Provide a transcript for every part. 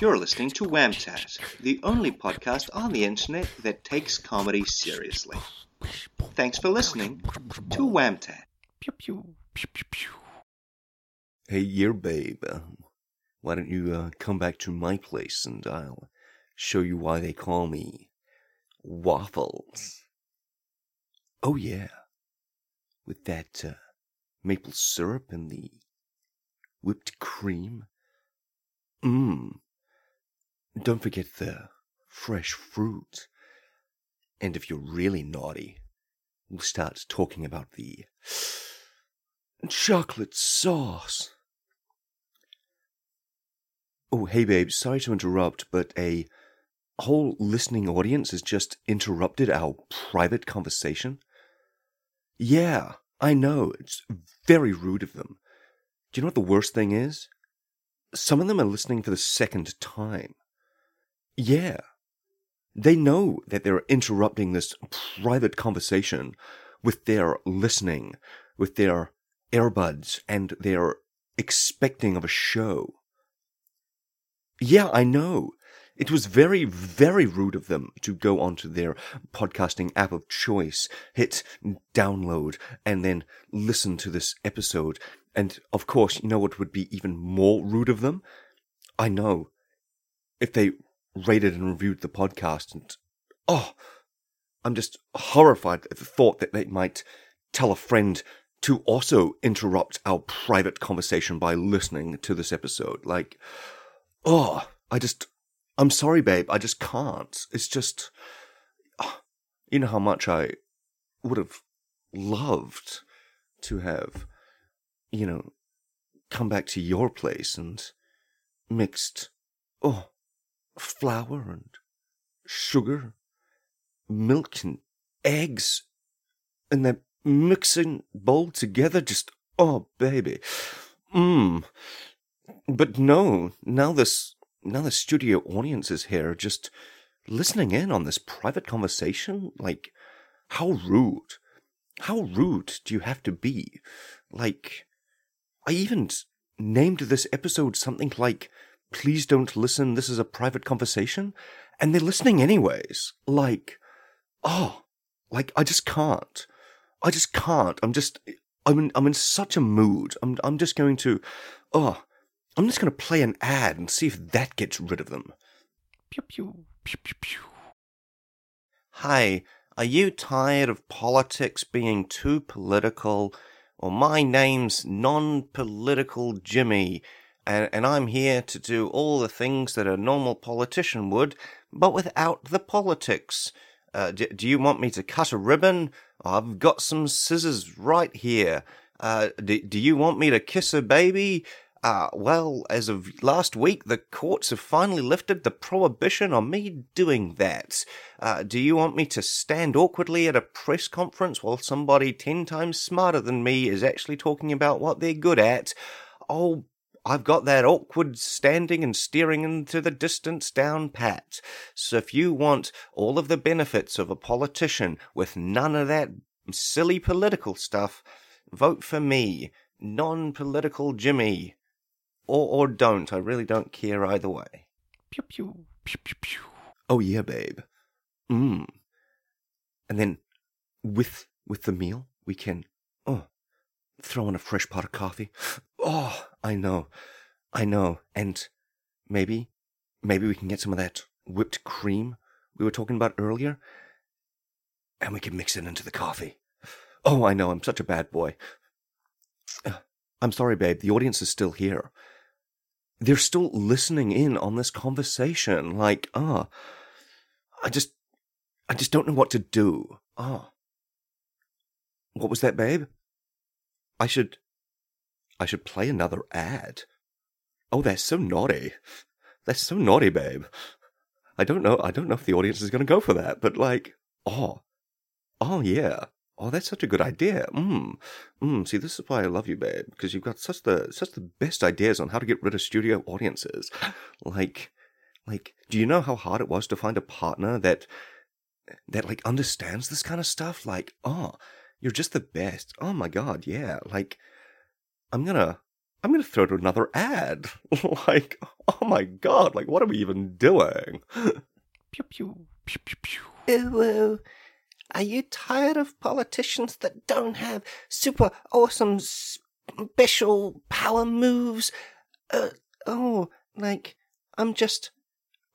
You're listening to Whamtat, the only podcast on the internet that takes comedy seriously. Thanks for listening to Whamtat. Hey, yeah, babe. Why don't you uh, come back to my place and I'll show you why they call me Waffles. Oh, yeah. With that uh, maple syrup and the whipped cream. Mmm. Don't forget the fresh fruit. And if you're really naughty, we'll start talking about the chocolate sauce. Oh, hey, babe, sorry to interrupt, but a whole listening audience has just interrupted our private conversation. Yeah, I know, it's very rude of them. Do you know what the worst thing is? Some of them are listening for the second time. Yeah. They know that they're interrupting this private conversation with their listening, with their earbuds, and their expecting of a show. Yeah, I know. It was very, very rude of them to go onto their podcasting app of choice, hit download, and then listen to this episode. And of course, you know what would be even more rude of them? I know. If they rated and reviewed the podcast and, oh, I'm just horrified at the thought that they might tell a friend to also interrupt our private conversation by listening to this episode. Like, oh, I just, I'm sorry, babe. I just can't. It's just, oh, you know how much I would have loved to have, you know, come back to your place and mixed, oh, flour and sugar, milk and eggs, and that mixing bowl together. Just, oh, baby. Mmm. But no, now this, now the studio audience is here just listening in on this private conversation. Like, how rude. How rude do you have to be? Like, I even named this episode something like please don't listen. This is a private conversation. And they're listening anyways. Like, oh, like I just can't. I just can't. I'm just, I'm in, I'm in such a mood. I'm, I'm just going to, oh, I'm just going to play an ad and see if that gets rid of them. Pew, pew, pew, pew, pew. Hi, are you tired of politics being too political? Well, my name's non-political Jimmy and, and I'm here to do all the things that a normal politician would, but without the politics. Uh, do, do, you want me to cut a ribbon? I've got some scissors right here. Uh, do, do you want me to kiss a baby? Uh, well, as of last week, the courts have finally lifted the prohibition on me doing that. Uh, do you want me to stand awkwardly at a press conference while somebody ten times smarter than me is actually talking about what they're good at? Oh, I've got that awkward standing and staring into the distance down pat. So if you want all of the benefits of a politician with none of that silly political stuff, vote for me, non-political Jimmy. Or, or don't. I really don't care either way. Pew pew. Pew pew pew. Oh yeah, babe. Mmm. And then with with the meal we can oh throw in a fresh pot of coffee. Oh, I know. I know. And maybe, maybe we can get some of that whipped cream we were talking about earlier. And we can mix it into the coffee. Oh, I know. I'm such a bad boy. I'm sorry, babe. The audience is still here. They're still listening in on this conversation. Like, ah, I just, I just don't know what to do. Ah. What was that, babe? I should, I should play another ad. Oh, they're so naughty. They're so naughty, babe. I don't know. I don't know if the audience is going to go for that, but like, oh, oh yeah. Oh, that's such a good idea. Mm. Mm. See, this is why I love you, babe, because you've got such the such the best ideas on how to get rid of studio audiences. Like, like, do you know how hard it was to find a partner that that like understands this kind of stuff? Like, oh, you're just the best. Oh my god, yeah. Like, I'm gonna, I'm to throw to another ad. like, oh my god, like, what are we even doing? Pew pew pew pew pew. Ooh, are you tired of politicians that don't have super awesome special power moves? Uh, oh, like, I'm just,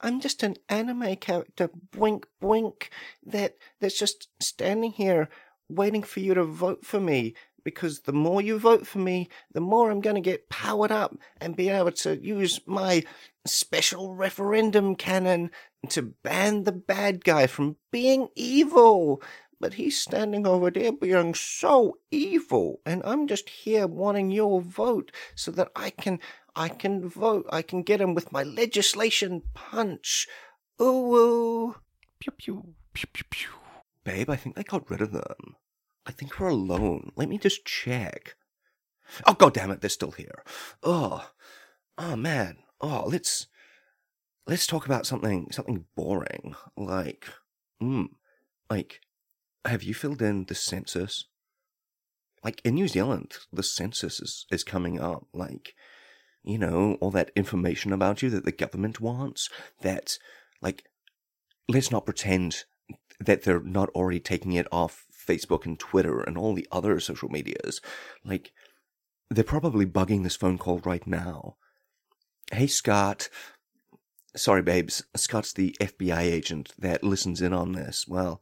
I'm just an anime character, boink boink, that, that's just standing here waiting for you to vote for me because the more you vote for me, the more I'm going to get powered up and be able to use my special referendum cannon to ban the bad guy from being evil. But he's standing over there being so evil, and I'm just here wanting your vote so that I can I can vote. I can get him with my legislation punch. Ooh, ooh. Pew pew pew pew pew. Babe, I think they got rid of them. I think we're alone. Let me just check. Oh god damn it, they're still here. Oh. Oh man. Oh, let's let's talk about something something boring. Like hmm. Like have you filled in the census? Like in New Zealand, the census is, is coming up. Like, you know, all that information about you that the government wants. That, like, let's not pretend that they're not already taking it off Facebook and Twitter and all the other social medias. Like, they're probably bugging this phone call right now. Hey, Scott. Sorry, babes. Scott's the FBI agent that listens in on this. Well,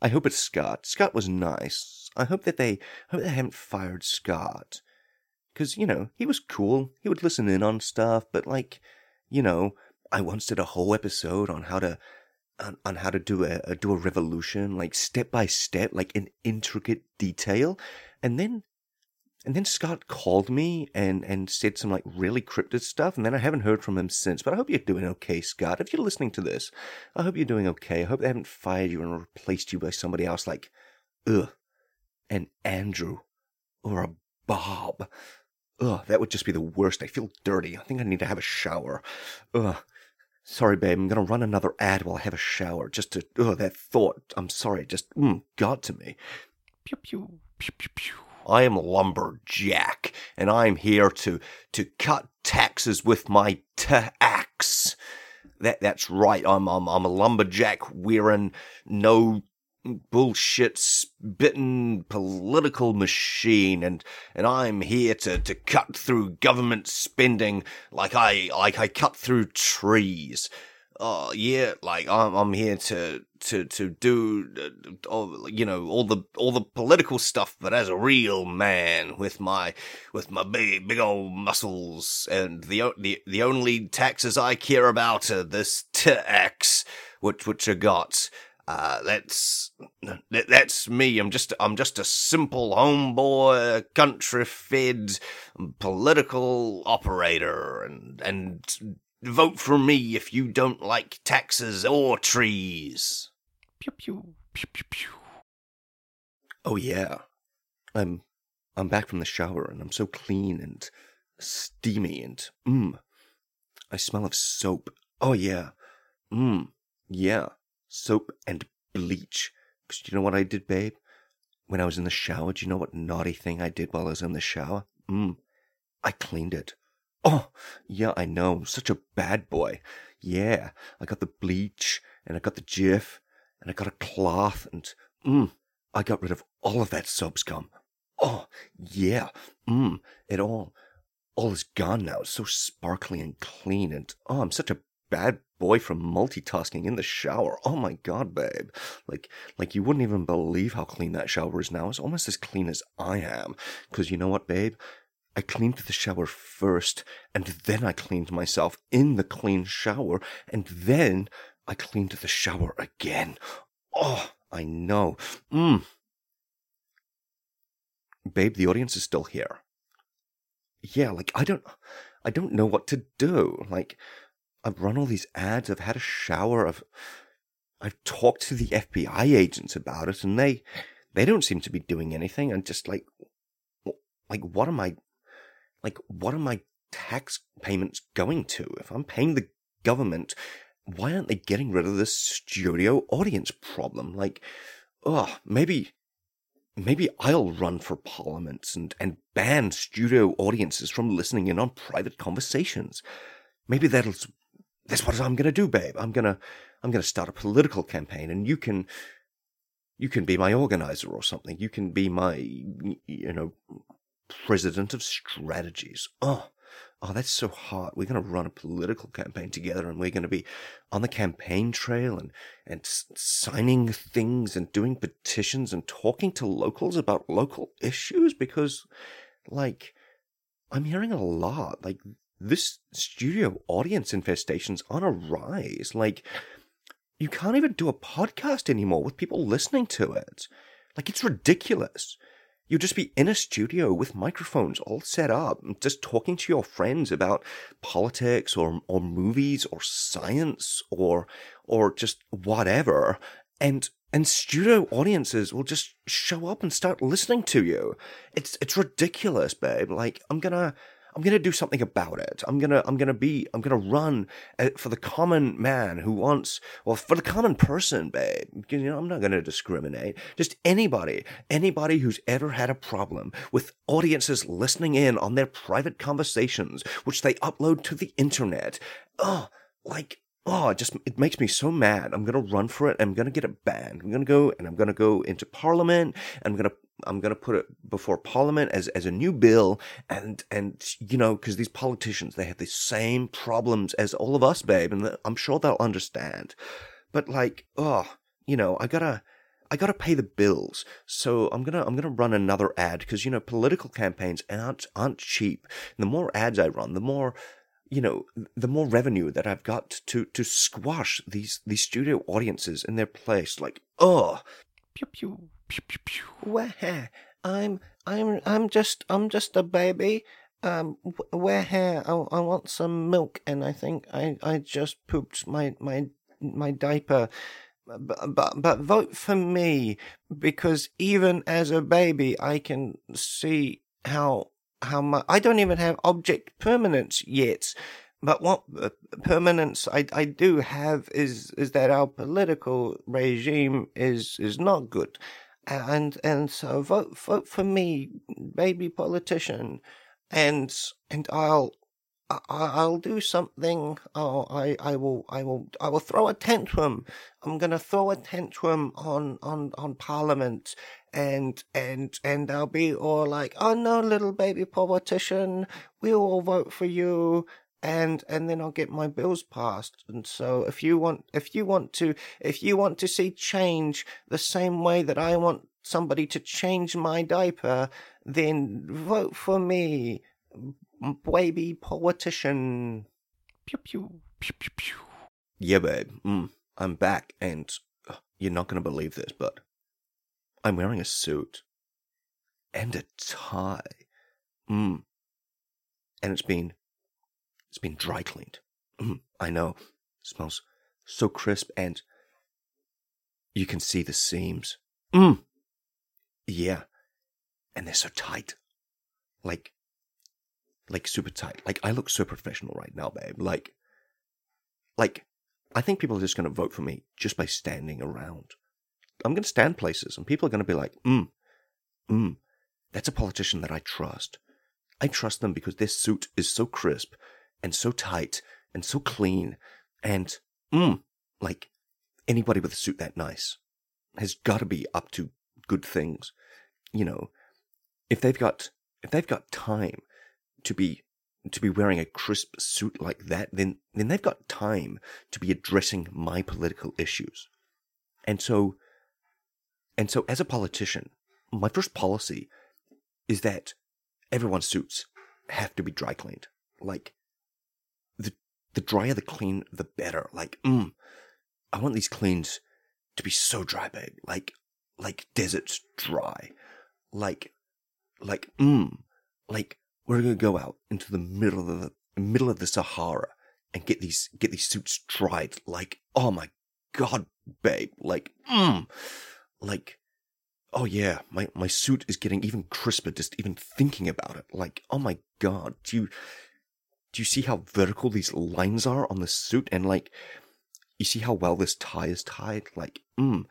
I hope it's Scott. Scott was nice. I hope that they hope they haven't fired Scott. Cause, you know, he was cool. He would listen in on stuff, but like, you know, I once did a whole episode on how to on, on how to do a, a do a revolution, like step by step, like in intricate detail. And then and then Scott called me and, and said some like really cryptic stuff, and then I haven't heard from him since. But I hope you're doing okay, Scott. If you're listening to this, I hope you're doing okay. I hope they haven't fired you and replaced you by somebody else like, ugh, an Andrew or a Bob. Ugh, that would just be the worst. I feel dirty. I think I need to have a shower. Ugh. Sorry, babe. I'm gonna run another ad while I have a shower. Just to, ugh, that thought. I'm sorry. Just, mm, got to me. Pew pew pew pew pew. I am a Lumberjack, and I'm here to to cut taxes with my tax. That that's right. I'm I'm I'm a lumberjack wearing no bullshit spitting political machine and and I'm here to to cut through government spending like I like I cut through trees oh yeah, like I'm I'm here to to to do uh, all, you know all the all the political stuff, but as a real man with my with my big big old muscles, and the the the only taxes I care about are this tax which which I got. Uh, that's that, that's me. I'm just I'm just a simple homeboy, country fed political operator, and and Vote for me if you don't like taxes or trees. Pew pew pew pew pew. Oh yeah. I'm I'm back from the shower and I'm so clean and steamy and mmm. I smell of soap. Oh yeah. Mmm. Yeah. Soap and bleach. Cause you know what I did, babe? When I was in the shower, do you know what naughty thing I did while I was in the shower? Mmm. I cleaned it. Oh, yeah, I know. Such a bad boy. Yeah, I got the bleach and I got the Jif and I got a cloth and, mmm, I got rid of all of that soap scum. Oh, yeah, mmm, it all, all is gone now. It's so sparkly and clean and, oh, I'm such a bad boy from multitasking in the shower. Oh my god, babe. Like, like you wouldn't even believe how clean that shower is now. It's almost as clean as I am. Cause you know what, babe? I cleaned the shower first, and then I cleaned myself in the clean shower, and then I cleaned the shower again. Oh, I know. Mmm. Babe, the audience is still here. Yeah, like I don't I don't know what to do. Like I've run all these ads, I've had a shower, I've I've talked to the FBI agents about it and they they don't seem to be doing anything. I'm just like like what am I like, what are my tax payments going to? If I'm paying the government, why aren't they getting rid of this studio audience problem? Like, oh, maybe, maybe I'll run for parliament and, and ban studio audiences from listening in on private conversations. Maybe that'll, that's what I'm going to do, babe. I'm going to, I'm going to start a political campaign and you can, you can be my organizer or something. You can be my, you know, president of strategies. Oh, oh, that's so hot. We're going to run a political campaign together and we're going to be on the campaign trail and, and signing things and doing petitions and talking to locals about local issues because, like, I'm hearing a lot. Like, this studio audience infestation's on a rise. Like, you can't even do a podcast anymore with people listening to it. Like, it's ridiculous. You'd just be in a studio with microphones all set up, just talking to your friends about politics or, or movies or science or, or just whatever. And, and studio audiences will just show up and start listening to you. It's, it's ridiculous, babe. Like, I'm gonna, I'm gonna do something about it. I'm gonna, I'm gonna be, I'm gonna run uh, for the common man who wants, well, for the common person, babe. You know, I'm not gonna discriminate. Just anybody, anybody who's ever had a problem with audiences listening in on their private conversations, which they upload to the internet. Oh, like, oh, it just it makes me so mad. I'm gonna run for it. I'm gonna get it banned. I'm gonna go and I'm gonna go into Parliament. I'm gonna I'm gonna put it before Parliament as as a new bill. And and you know because these politicians they have the same problems as all of us, babe, and I'm sure they'll understand. But like, oh, you know, I gotta. I gotta pay the bills, so I'm gonna I'm gonna run another ad because you know political campaigns aren't aren't cheap. And the more ads I run, the more you know, the more revenue that I've got to to squash these these studio audiences in their place. Like, oh, Pew pew. Pew pew pew. Where I'm I'm I'm just I'm just a baby. Um, wh- where here? I, I want some milk, and I think I I just pooped my my my diaper. But, but but vote for me because even as a baby, I can see how how much I don't even have object permanence yet. But what uh, permanence I, I do have is is that our political regime is is not good and and so vote vote for me, baby politician, and and I'll I'll do something. Oh, I I will I will I will throw a tantrum. I'm gonna throw a tantrum on on on Parliament, and and and I'll be all like, oh no, little baby politician, we'll vote for you. And and then I'll get my bills passed. And so if you want if you want to if you want to see change the same way that I want somebody to change my diaper, then vote for me, baby politician. Pew pew. Pew pew pew. yeah, babe, mm, I'm back, and uh, you're not gonna believe this, but I'm wearing a suit and a tie. Mm. And it's been it's been dry cleaned. Mm, I know. smells so crisp and you can see the seams. Mm. Yeah. And they're so tight. Like like super tight. Like I look so professional right now, babe. Like like I think people are just gonna vote for me just by standing around. I'm gonna stand places and people are gonna be like, mm, mm, that's a politician that I trust. I trust them because their suit is so crisp and so tight and so clean and mm, like anybody with a suit that nice has got to be up to good things. You know, if they've got if they've got time to be to be wearing a crisp suit like that, then then they've got time to be addressing my political issues. And so and so as a politician, my first policy is that everyone's suits have to be dry cleaned. Like the drier the clean, the better. Like, mm, I want these cleans to be so dry, babe. Like like deserts dry. Like like mm, like we're gonna go out into the middle of the middle of the Sahara and get these get these suits dried. Like, oh my god, babe. Like, mm, like oh yeah, my, my suit is getting even crisper just even thinking about it. Like, oh my god, do you do you see how vertical these lines are on the suit? And like you see how well this tie is tied? Like, mm,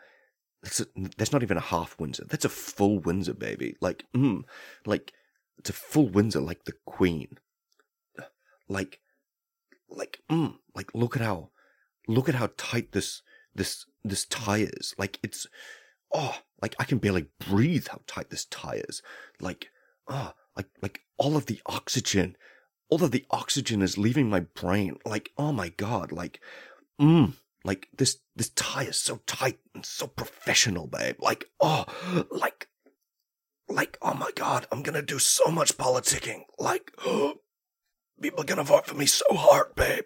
that's that's not even a half Windsor. That's a full Windsor, baby. Like, mm, like it's a full Windsor, like the Queen. Like, like, mm, like look at how, look at how tight this this this tie is. Like it's, oh, like I can barely breathe. How tight this tie is. Like, ah, oh, like like all of the oxygen, all of the oxygen is leaving my brain. Like, oh my god, like, mm, like this this tie is so tight and so professional, babe. Like, oh, like, like, oh my god, I'm gonna do so much politicking. Like, oh, people are gonna vote for me so hard, babe.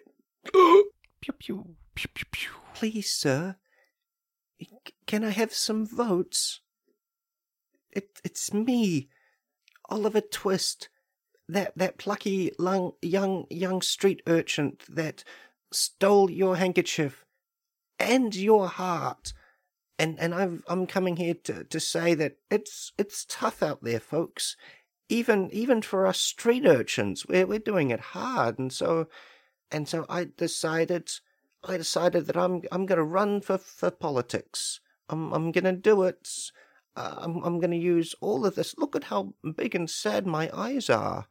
Pew pew pew pew pew. Please, sir, can I have some votes? It, it's me, Oliver Twist, that that plucky lung, young young street urchin that stole your handkerchief and your heart. And and I've, I'm coming here to, to say that it's it's tough out there, folks. Even even for us street urchins, we're we're doing it hard, and so and so I decided I decided that I'm I'm gonna run for for politics. I'm I'm gonna do it. Uh, I'm I'm gonna use all of this. Look at how big and sad my eyes are.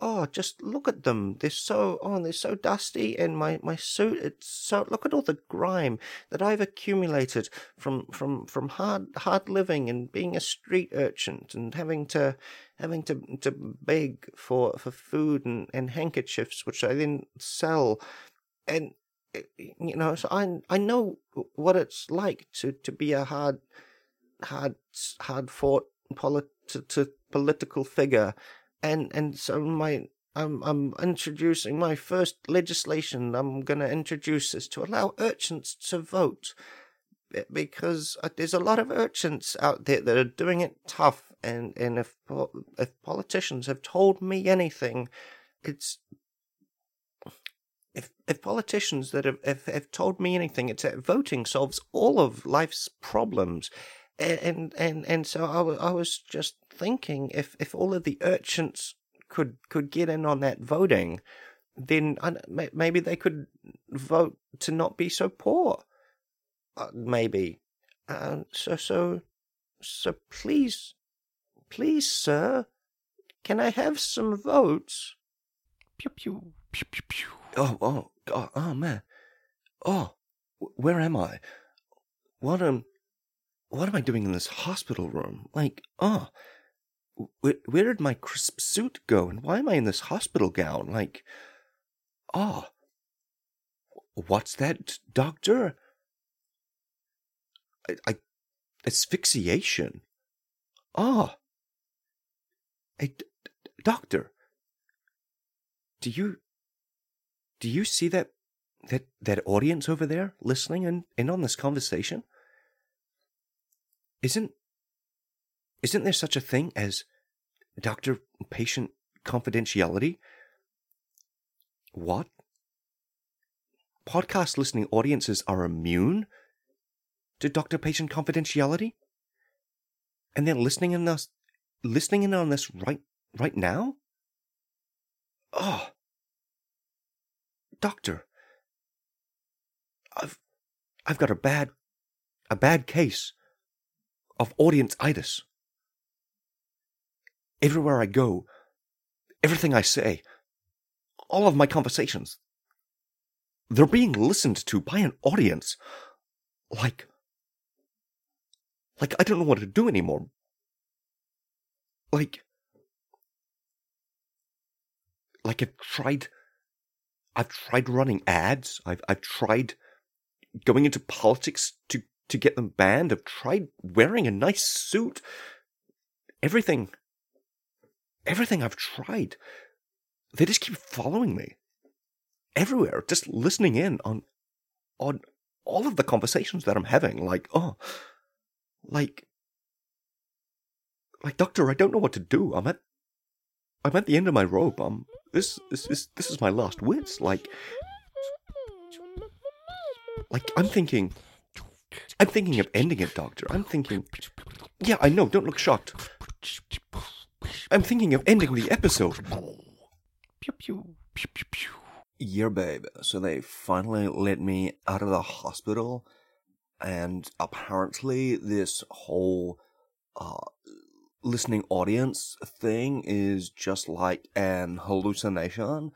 Oh, just look at them. They're so oh, they're so dusty, and my my suit. It's so look at all the grime that I've accumulated from from from hard hard living and being a street urchin and having to having to to beg for for food and and handkerchiefs, which I then sell, and eh, you know, so I I know what it's like to to be a hard hard hard fought polit- to, to political figure and and so my I'm I'm introducing my first legislation I'm going to introduce is to allow urchins to vote because uh, there's a lot of urchins out there that are doing it tough and and if if politicians have told me anything it's if if politicians that have, have, have told me anything it's that voting solves all of life's problems. And and and so I, I was just thinking if if all of the urchins could could get in on that voting, then maybe they could vote to not be so poor. Uh, maybe, uh, so so so please, please, sir, can I have some votes? Pew pew pew pew pew. Oh, oh, oh, oh man. Oh, where am I? What am what am I doing in this hospital room? Like, oh, where, did my crisp suit go? And why am I in this hospital gown? Like, oh, what's that, doctor? I, I asphyxiation. Ah, oh. doctor, do you do you see that that that audience over there listening and in on this conversation? Isn't isn't there such a thing as doctor patient confidentiality? What? Podcast listening audiences are immune to doctor patient confidentiality? And they're listening in us listening in on this right right now? Oh. Doctor. I've I've got a bad a bad case of audience-itis. Everywhere I go, everything I say, all of my conversations, they're being listened to by an audience. Like, like I don't know what to do anymore. Like, like I've tried, I've tried running ads. I've I've tried going into politics to to get them banned. I've tried wearing a nice suit. Everything. Everything I've tried. They just keep following me. Everywhere, just listening in on on all of the conversations that I'm having. Like, oh like like doctor, I don't know what to do. I'm at I'm at the end of my rope. I'm this this is this is my last wits. Like like I'm thinking I'm thinking of ending it, Doctor. I'm thinking. Yeah, I know, don't look shocked. I'm thinking of ending the episode. Pew pew pew pew pew. Yeah, babe. So they finally let me out of the hospital. and apparently this whole uh, listening audience thing is just like an hallucination.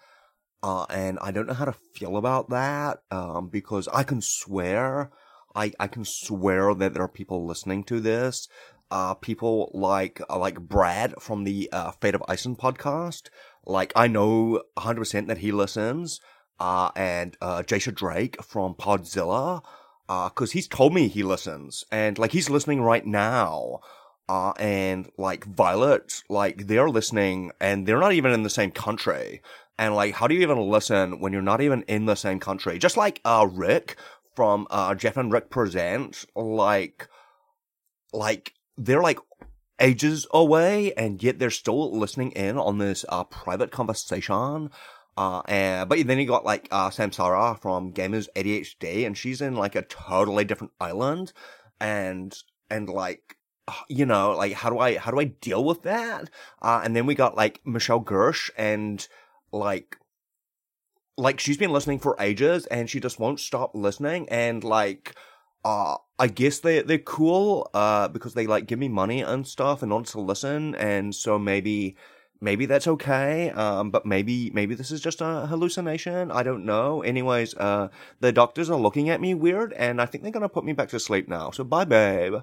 Uh, and I don't know how to feel about that, um, because I can swear, I, I can swear that there are people listening to this, uh, people like, uh, like Brad from the, uh, Fate of Isen podcast. Like, I know 100% that he listens, uh, and, uh, Jasha Drake from Podzilla, uh, cause he's told me he listens, and, like, he's listening right now uh, and like Violet, like they're listening and they're not even in the same country. And like, how do you even listen when you're not even in the same country? Just like, uh, Rick from, uh, Jeff and Rick Present, like, like, they're like ages away and yet they're still listening in on this, uh, private conversation. Uh, and, but then you got like, uh, Samsara from Gamers ADHD and she's in like a totally different island and, and like, you know, like how do I how do I deal with that? Uh, and then we got like Michelle Gersh and like like she's been listening for ages and she just won't stop listening and like uh I guess they they're cool uh because they like give me money and stuff in order to listen and so maybe maybe that's okay um but maybe maybe this is just a hallucination. I don't know. Anyways uh the doctors are looking at me weird and I think they're to put me back to sleep now. So bye babe